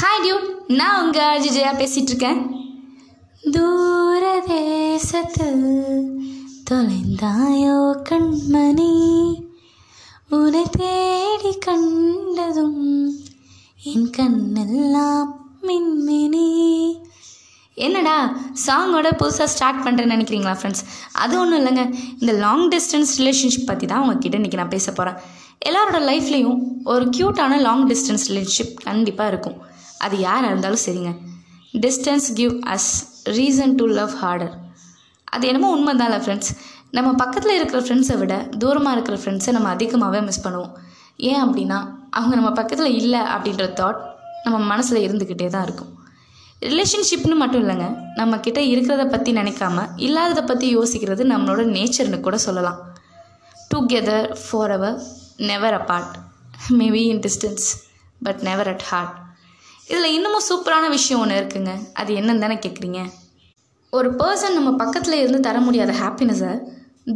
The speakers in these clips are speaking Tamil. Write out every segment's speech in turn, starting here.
ஹாய் டியூட் நான் உங்கள் அஜய் ஜெயா பேசிகிட்டு இருக்கேன். தூர தேசத்தில் தொலைந்தாயோ கண்மணி. உன்னை தேடி கண்டதும் என் கண்ணெல்லாம் மின்மினி. என்னடா சாங்கோட புதுசாக ஸ்டார்ட் பண்ணுறேன்னு நினைக்கிறீங்களா ஃப்ரெண்ட்ஸ் அது ஒன்றும் இல்லைங்க. இந்த லாங் டிஸ்டன்ஸ் ரிலேஷன்ஷிப் பற்றி தான் உங்ககிட்ட இன்றைக்கி நான் பேச போகிறேன் எல்லாரோட லைஃப்லேயும் ஒரு க்யூட்டான லாங் டிஸ்டன்ஸ் ரிலேஷன்ஷிப் கண்டிப்பாக இருக்கும். அது யாராக இருந்தாலும் சரிங்க. Distance give us reason to love harder அது என்னமோ உண்மைதான்ல ஃப்ரெண்ட்ஸ் நம்ம பக்கத்தில் இருக்கிற ஃப்ரெண்ட்ஸை விட தூரமாக இருக்கிற ஃப்ரெண்ட்ஸை நம்ம அதிகமாகவே மிஸ் பண்ணுவோம். ஏன் அப்படின்னா அவங்க நம்ம பக்கத்தில் இல்லை அப்படின்ற தாட் நம்ம மனசில் இருந்துக்கிட்டே தான் இருக்கும். ரிலேஷன்ஷிப்னு மட்டும் இல்லைங்க. நம்மக்கிட்ட இருக்கிறத பற்றி நினைக்காம இல்லாததை பற்றி யோசிக்கிறது நம்மளோட நேச்சர்னு கூட சொல்லலாம். Together forever never apart maybe in distance but never at heart இதில் இன்னமும் சூப்பரான விஷயம் ஒன்று இருக்குங்க. அது என்னன்னு தானே கேட்குறீங்க ஒரு பர்சன் நம்ம பக்கத்தில் இருந்து தர முடியாத ஹாப்பினஸை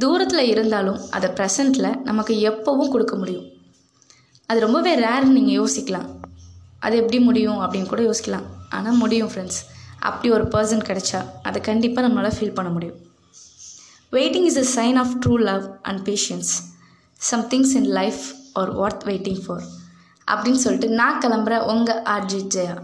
தூரத்தில் இருந்தாலும் அதை ப்ரெசண்ட்டில் நமக்கு எப்போவும் கொடுக்க முடியும். அது ரொம்பவே ரேர்னு நீங்கள் யோசிக்கலாம். அது எப்படி முடியும் அப்படின்னு கூட யோசிக்கலாம். ஆனால் முடியும் ஃப்ரெண்ட்ஸ் அப்படி ஒரு பர்சன் கிடைச்சா அதை கண்டிப்பாக நம்மளால் ஃபீல் பண்ண முடியும். Waiting is a sign of true love and patience some things in life are worth waiting for அப்படின்னு சொல்லிட்டு நான் கிளம்புறேன் உங்கள் ஆர்ஜி ஜெயா